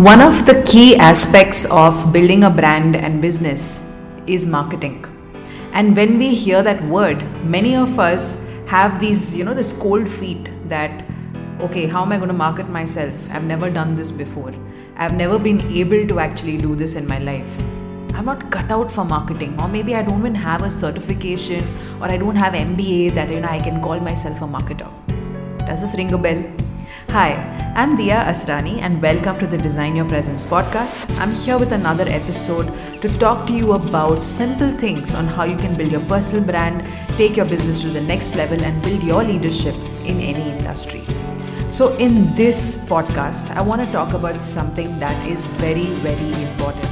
One of the key aspects of building a brand and business is marketing. And when we hear that word, many of us have these, you know, this cold feet that, okay, how am I going to market myself? I've never done this before. I've never been able to actually do this in my life. I'm not cut out for marketing, or maybe I don't even have a certification, or I don't have MBA that you know I can call myself a marketer. Does this ring a bell? Hi, I'm Dia Asrani and welcome to the Design Your Presence podcast. I'm here with another episode to talk to you about simple things on how you can build your personal brand, take your business to the next level, and build your leadership in any industry. So, in this podcast, I want to talk about something that is very, very important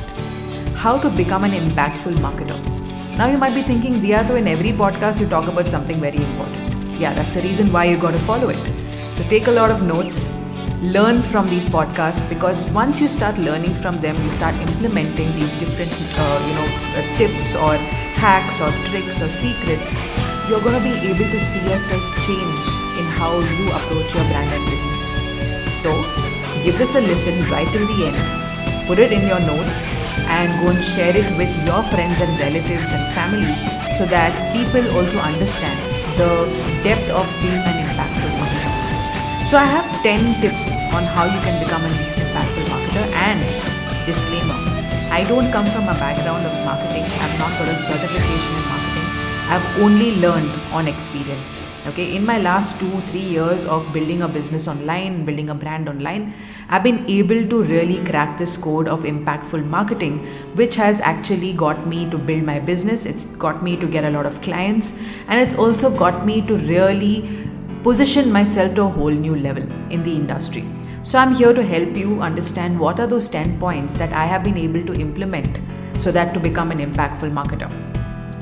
how to become an impactful marketer. Now, you might be thinking, Dia, though in every podcast you talk about something very important. Yeah, that's the reason why you got to follow it. So take a lot of notes, learn from these podcasts because once you start learning from them, you start implementing these different, uh, you know, uh, tips or hacks or tricks or secrets. You're going to be able to see yourself change in how you approach your brand and business. So give this a listen right till the end. Put it in your notes and go and share it with your friends and relatives and family so that people also understand the depth of being an so, I have 10 tips on how you can become an impactful marketer. And disclaimer I don't come from a background of marketing, I've not got a certification in marketing. I've only learned on experience. Okay, in my last two, three years of building a business online, building a brand online, I've been able to really crack this code of impactful marketing, which has actually got me to build my business. It's got me to get a lot of clients, and it's also got me to really position myself to a whole new level in the industry. So I'm here to help you understand what are those 10 points that I have been able to implement so that to become an impactful marketer.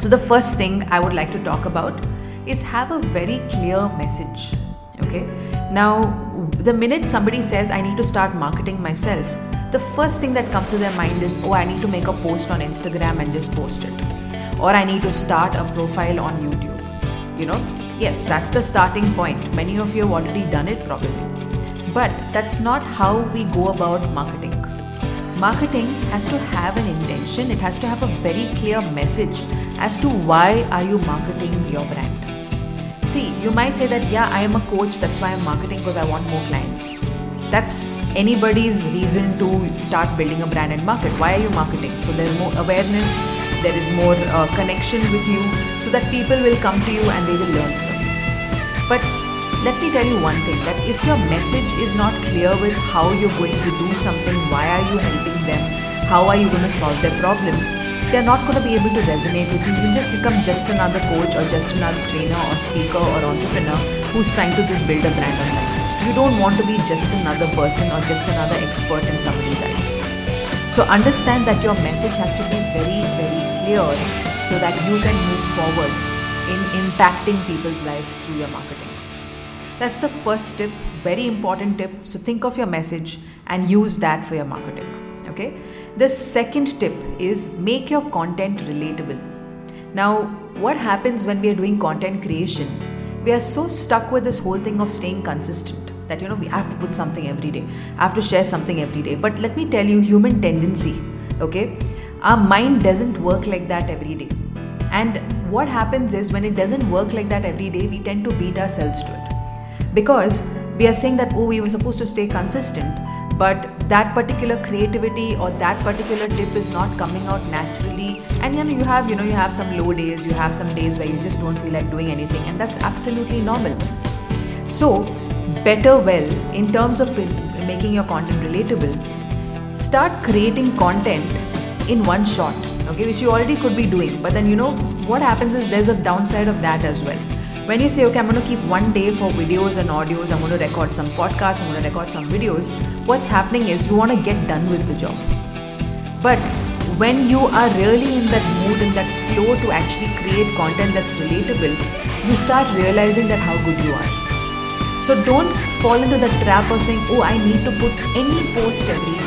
So the first thing I would like to talk about is have a very clear message. Okay? Now, the minute somebody says I need to start marketing myself, the first thing that comes to their mind is, oh, I need to make a post on Instagram and just post it. Or I need to start a profile on YouTube. You know, Yes, that's the starting point. Many of you have already done it probably. But that's not how we go about marketing. Marketing has to have an intention, it has to have a very clear message as to why are you marketing your brand. See, you might say that yeah, I am a coach, that's why I'm marketing because I want more clients. That's anybody's reason to start building a brand and market. Why are you marketing? So there's more awareness, there is more uh, connection with you so that people will come to you and they will learn from you. But let me tell you one thing that if your message is not clear with how you're going to do something, why are you helping them, how are you going to solve their problems, they're not going to be able to resonate with you. You'll just become just another coach or just another trainer or speaker or entrepreneur who's trying to just build a brand online. You don't want to be just another person or just another expert in somebody's eyes. So understand that your message has to be very, very clear so that you can move forward in impacting people's lives through your marketing. That's the first tip, very important tip. So think of your message and use that for your marketing. Okay. The second tip is make your content relatable. Now, what happens when we are doing content creation? We are so stuck with this whole thing of staying consistent that you know we have to put something every day i have to share something every day but let me tell you human tendency okay our mind doesn't work like that every day. And what happens is when it doesn't work like that every day we tend to beat ourselves to it. Because we are saying that oh we were supposed to stay consistent but that particular creativity or that particular tip is not coming out naturally. And you know you have you know you have some low days you have some days where you just don't feel like doing anything and that's absolutely normal. So better well in terms of making your content relatable, start creating content in one shot, okay, which you already could be doing. But then, you know, what happens is there's a downside of that as well. When you say, okay, I'm going to keep one day for videos and audios, I'm going to record some podcasts, I'm going to record some videos, what's happening is you want to get done with the job. But when you are really in that mood, in that flow to actually create content that's relatable, you start realizing that how good you are so don't fall into the trap of saying, oh, I need to put any post every day.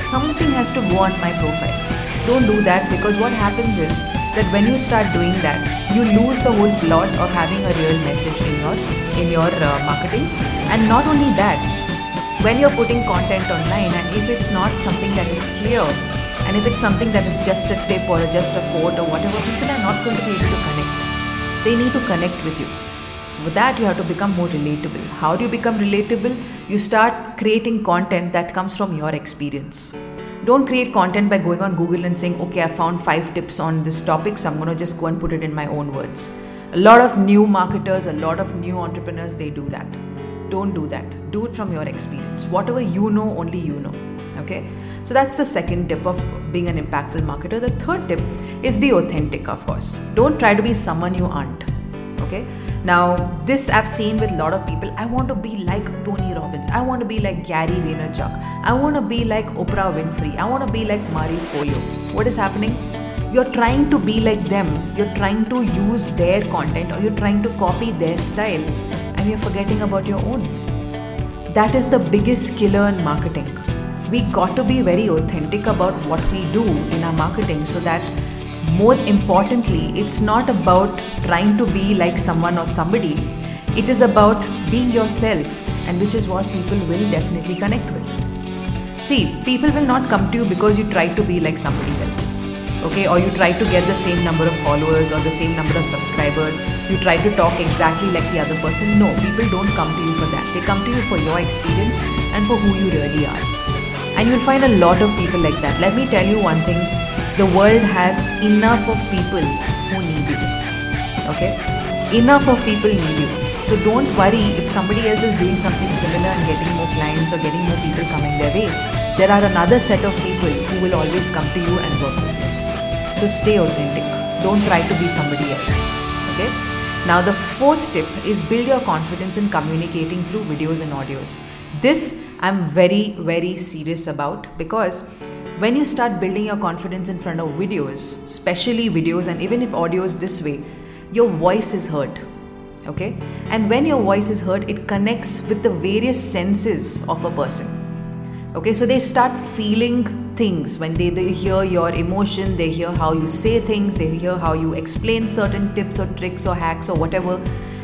Something has to go on my profile. Don't do that because what happens is that when you start doing that, you lose the whole plot of having a real message in your in your uh, marketing. And not only that, when you're putting content online and if it's not something that is clear and if it's something that is just a tip or just a quote or whatever people are not going to be able to connect they need to connect with you for that you have to become more relatable. How do you become relatable? You start creating content that comes from your experience. Don't create content by going on google and saying okay i found five tips on this topic so i'm going to just go and put it in my own words. A lot of new marketers a lot of new entrepreneurs they do that. Don't do that. Do it from your experience. Whatever you know only you know okay? So that's the second tip of being an impactful marketer. The third tip is be authentic of course. Don't try to be someone you aren't okay? Now this i've seen with a lot of people. I want to be like tony robbins. I want to be like gary vaynerchuk. I want to be like oprah winfrey. I want to be like marie forleo what is happening? You're trying to be like them. You're trying to use their content or you're trying to copy their style and you're forgetting about your own. That is the biggest killer in marketing. We got to be very authentic about what we do in our marketing so that more importantly, it's not about trying to be like someone or somebody. It is about being yourself, and which is what people will definitely connect with. See, people will not come to you because you try to be like somebody else okay? Or you try to get the same number of followers or the same number of subscribers. You try to talk exactly like the other person. No people don't come to you for that. They come to you for your experience and for who you really are. And you'll find a lot of people like that. Let me tell you one thing the world has enough of people who need you okay enough of people need you so don't worry if somebody else is doing something similar and getting more clients or getting more people coming their way there are another set of people who will always come to you and work with you so stay authentic. Don't try to be somebody else. Okay? Now, the fourth tip is build your confidence in communicating through videos and audios. This I'm very, very serious about because when you start building your confidence in front of videos, especially videos and even if audios this way, your voice is heard. Okay? And when your voice is heard, it connects with the various senses of a person. Okay, so they start feeling things when they, they hear your emotion they hear how you say things they hear how you explain certain tips or tricks or hacks or whatever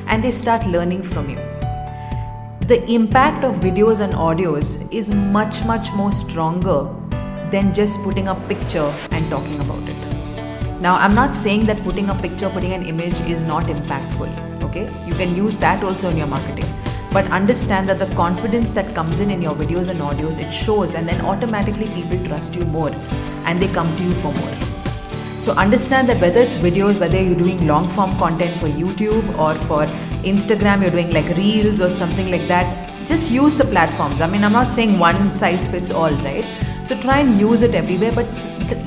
and they start learning from you the impact of videos and audios is much much more stronger than just putting a picture and talking about it. Now i'm not saying that putting a picture putting an image is not impactful okay? You can use that also in your marketing. But understand that the confidence that comes in in your videos and audios it shows and then automatically people trust you more and they come to you for more. So understand that whether it's videos whether you're doing long form content for youtube or for instagram you're doing like reels or something like that just use the platforms. I mean i'm not saying one size fits all right so try and use it everywhere but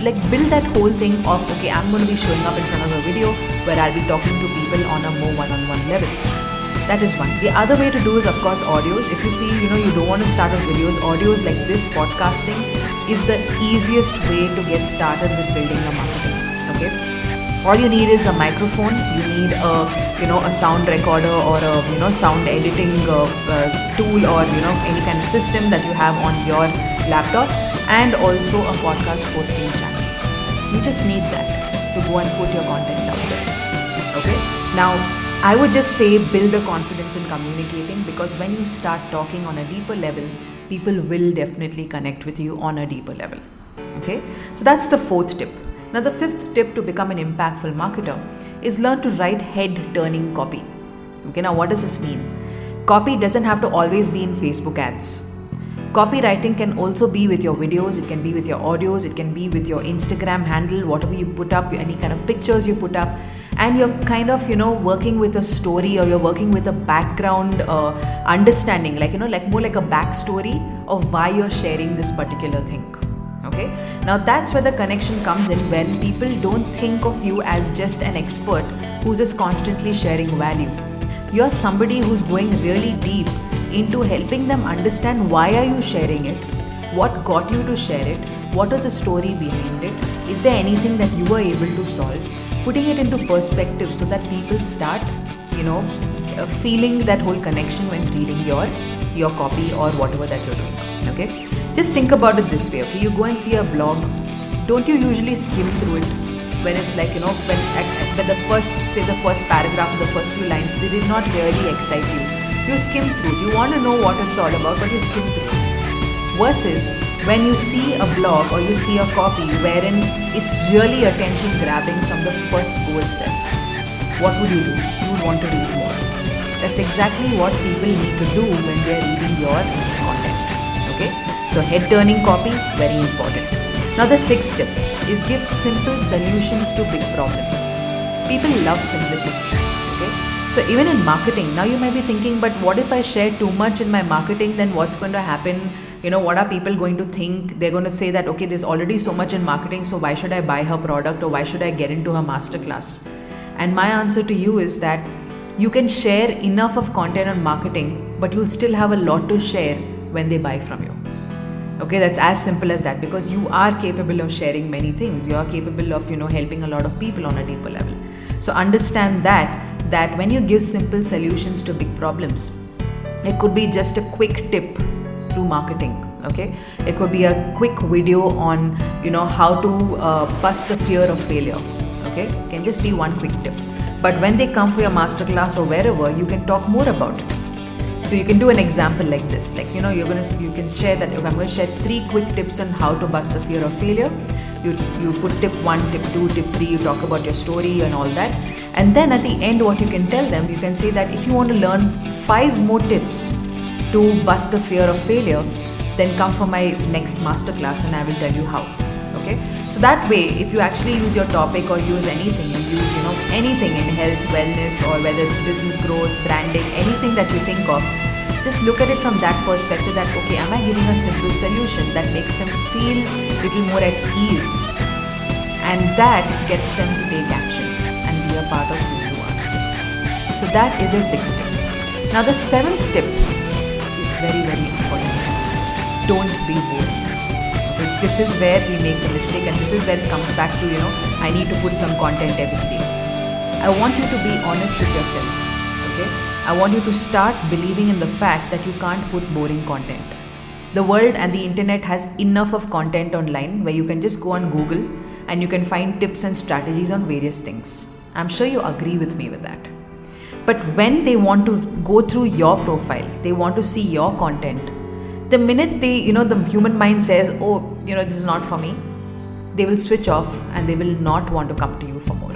like build that whole thing of okay i'm going to be showing up in front of a video where i'll be talking to people on a more one-on-one level that is one. The other way to do is, of course, audios. If you feel you know you don't want to start with videos, audios like this podcasting is the easiest way to get started with building your marketing. Okay, all you need is a microphone. You need a you know a sound recorder or a you know sound editing uh, uh, tool or you know any kind of system that you have on your laptop, and also a podcast hosting channel. You just need that to go and put your content out there. Okay, now I would just say build the confidence in communicating because when you start talking on a deeper level, people will definitely connect with you on a deeper level. Okay, so that's the fourth tip. Now, the fifth tip to become an impactful marketer is learn to write head turning copy. Okay, now what does this mean? Copy doesn't have to always be in Facebook ads. Copywriting can also be with your videos, it can be with your audios, it can be with your Instagram handle, whatever you put up, any kind of pictures you put up. And you're kind of you know working with a story or you're working with a background uh, understanding like you know like more like a backstory of why you're sharing this particular thing okay? Now that's where the connection comes in when people don't think of you as just an expert who's just constantly sharing value you're somebody who's going really deep into helping them understand why are you sharing it what got you to share it what is the story behind it is there anything that you were able to solve putting it into perspective so that people start, you know, uh, feeling that whole connection when reading your your copy or whatever that you're doing. Okay, just think about it this way. Okay, you go and see a blog. Don't you usually skim through it when it's like you know when when the first say the first paragraph, or the first few lines, they did not really excite you. You skim through. You want to know what it's all about, but you skim through. Versus when you see a blog or you see a copy wherein it's really attention grabbing from the first go itself what would you do? You would want to read more. That's exactly what people need to do when they're reading your content okay? So head turning copy very important. Now the sixth tip is give simple solutions to big problems. People love simplicity okay? So even in marketing now you might be thinking but what if i share too much in my marketing? Then what's going to happen? You know what are people going to think? They're going to say that okay there's already so much in marketing so why should i buy her product or why should i get into her masterclass? And my answer to you is that you can share enough of content on marketing but you'll still have a lot to share when they buy from you okay that's as simple as that because you are capable of sharing many things. You are capable of you know helping a lot of people on a deeper level. So understand that that when you give simple solutions to big problems it could be just a quick tip through marketing okay? It could be a quick video on you know how to uh, bust the fear of failure okay? It can just be one quick tip. But when they come for your masterclass or wherever you can talk more about it so you can do an example like this. Like you know you're gonna you can share that i'm to share three quick tips on how to bust the fear of failure. You you put tip one tip two tip three you talk about your story and all that. And then at the end what you can tell them you can say that if you want to learn five more tips to bust the fear of failure then come for my next masterclass and i will tell you how okay? So that way if you actually use your topic or use anything you use you know anything in health wellness or whether it's business growth branding anything that you think of just look at it from that perspective that okay am i giving a simple solution that makes them feel a little more at ease? And that gets them to take action and be a part of who you are. So that is your sixth tip. Now the seventh tip is very very important. Don't be boring this is where we make the mistake and this is where it comes back to you know i need to put some content every day i want you to be honest with yourself okay? I want you to start believing in the fact that you can't put boring content. The world and the internet has enough of content online where you can just go on google and you can find tips and strategies on various things. I'm sure you agree with me with that. But when they want to go through your profile they want to see your content the minute they you know the human mind says oh you know this is not for me they will switch off and they will not want to come to you for more.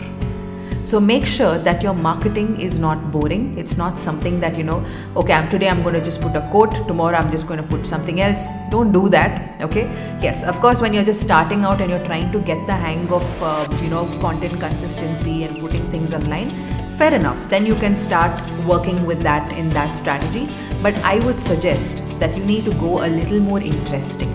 So make sure that your marketing is not boring. It's not something that you know okay i'm today i'm going to just put a quote tomorrow i'm just going to put something else. Don't do that okay? Yes of course when you're just starting out and you're trying to get the hang of uh, you know content consistency and putting things online fair enough. Then you can start working with that in that strategy but I would suggest that you need to go a little more interesting.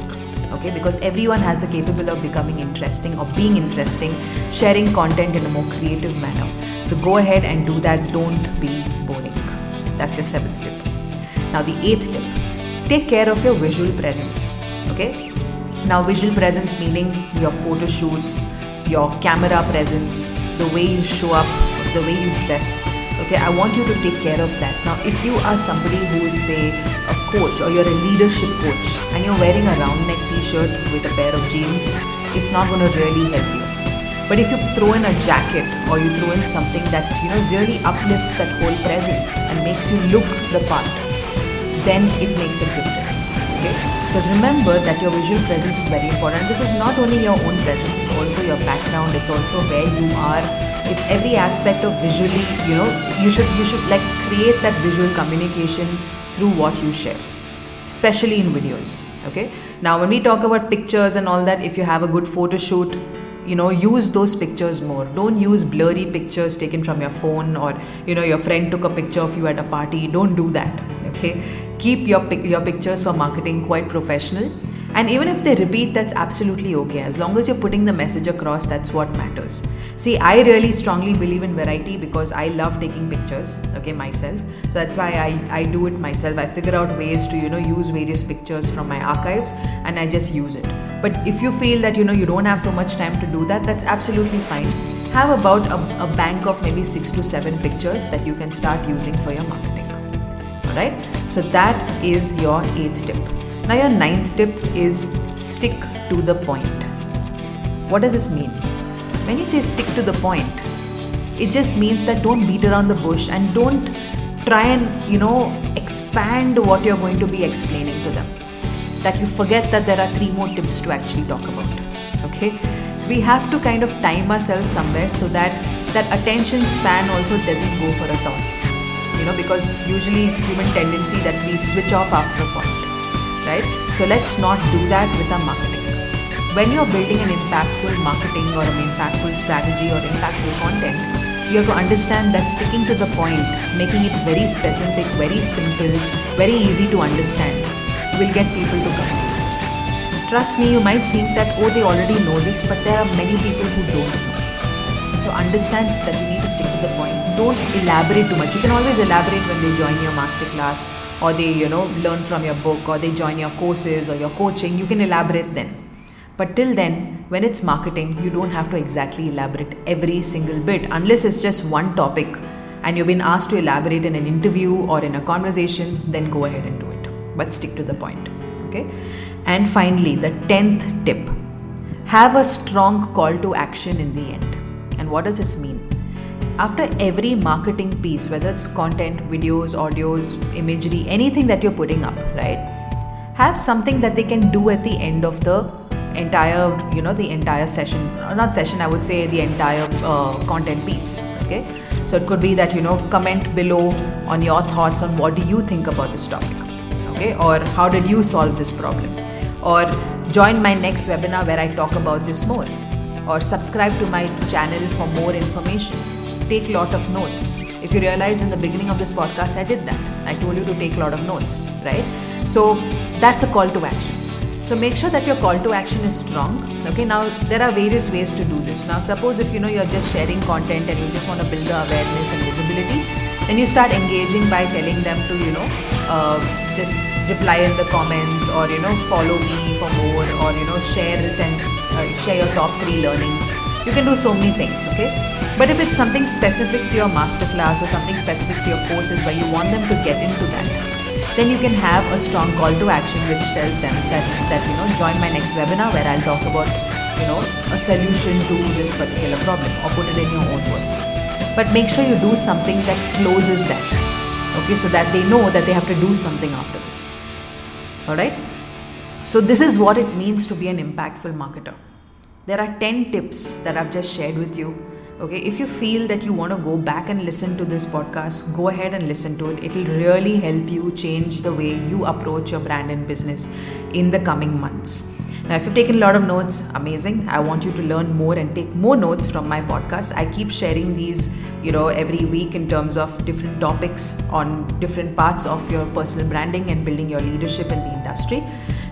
Okay, because everyone has the capable of becoming interesting or being interesting, sharing content in a more creative manner. So go ahead and do that. Don't be boring. That's your seventh tip. Now, the eighth tip take care of your visual presence. Okay, now, visual presence meaning your photo shoots, your camera presence, the way you show up, the way you dress, okay i want you to take care of that. Now if you are somebody who is say a coach or you're a leadership coach and you're wearing a round neck t-shirt with a pair of jeans it's not going to really help you. But if you throw in a jacket or you throw in something that you know really uplifts that whole presence and makes you look the part then it makes a difference okay? So remember that your visual presence is very important. This is not only your own presence it's also your background it's also where you are. It's every aspect of visually you know you should you should like create that visual communication through what you share especially in videos okay? Now when we talk about pictures and all that if you have a good photo shoot you know use those pictures more. Don't use blurry pictures taken from your phone or you know your friend took a picture of you at a party. Don't do that okay keep your your pictures for marketing quite professional and even if they repeat, that's absolutely okay. As long as you're putting the message across, that's what matters. See, I really strongly believe in variety because I love taking pictures, okay, myself. So that's why I, I do it myself. I figure out ways to, you know, use various pictures from my archives and I just use it. But if you feel that, you know, you don't have so much time to do that, that's absolutely fine. Have about a, a bank of maybe six to seven pictures that you can start using for your marketing. Alright? So that is your eighth tip. Now, your ninth tip is stick to the point. What does this mean? When you say stick to the point, it just means that don't beat around the bush and don't try and, you know, expand what you're going to be explaining to them. that you forget that there are three more tips to actually talk about. Okay? So we have to kind of time ourselves somewhere so that that attention span also doesn't go for a toss. You know, because usually it's human tendency that we switch off after a point. Right? So let's not do that with our marketing. When you're building an impactful marketing or an impactful strategy or impactful content, you have to understand that sticking to the point, making it very specific, very simple, very easy to understand, will get people to come. Trust me, you might think that, oh, they already know this, but there are many people who don't know. So understand that you need to stick to the point. Don't elaborate too much. You can always elaborate when they join your masterclass or they, you know, learn from your book or they join your courses or your coaching. You can elaborate then. But till then, when it's marketing, you don't have to exactly elaborate every single bit unless it's just one topic and you've been asked to elaborate in an interview or in a conversation, then go ahead and do it. But stick to the point. Okay? And finally, the 10th tip have a strong call to action in the end. And what does this mean? After every marketing piece, whether it's content, videos, audios, imagery, anything that you're putting up, right? Have something that they can do at the end of the entire you know the entire session not session i would say the entire uh, content piece okay so it could be that you know comment below on your thoughts on what do you think about this topic okay or how did you solve this problem or join my next webinar where i talk about this more or subscribe to my channel for more information. Take lot of notes. If you realize in the beginning of this podcast i did that. I told you to take a lot of notes right? So that's a call to action. So make sure that your call to action is strong. Okay, now there are various ways to do this. Now, suppose if you know you're just sharing content and you just want to build the awareness and visibility, then you start engaging by telling them to you know uh, just reply in the comments or you know follow me for more or you know share it and uh, share your top three learnings. You can do so many things. Okay, but if it's something specific to your masterclass or something specific to your courses where you want them to get into that then you can have a strong call to action which tells them that, that you know join my next webinar where I'll talk about you know a solution to this particular problem or put it in your own words. But make sure you do something that closes that. Okay, so that they know that they have to do something after this. Alright? So this is what it means to be an impactful marketer. There are 10 tips that I've just shared with you. Okay if you feel that you want to go back and listen to this podcast go ahead and listen to it. It'll really help you change the way you approach your brand and business in the coming months. Now if you've taken a lot of notes amazing. I want you to learn more and take more notes from my podcast. I keep sharing these you know every week in terms of different topics on different parts of your personal branding and building your leadership in the industry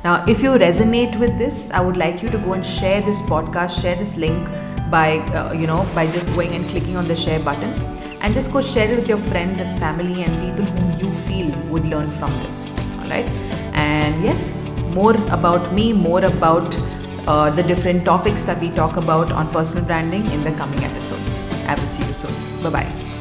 now if you resonate with this i would like you to go and share this podcast share this link by uh, you know by just going and clicking on the share button. And just go share it with your friends and family and people whom you feel would learn from this. All right and yes more about me more about uh, the different topics that we talk about on personal branding in the coming episodes. I will see you soon. Bye bye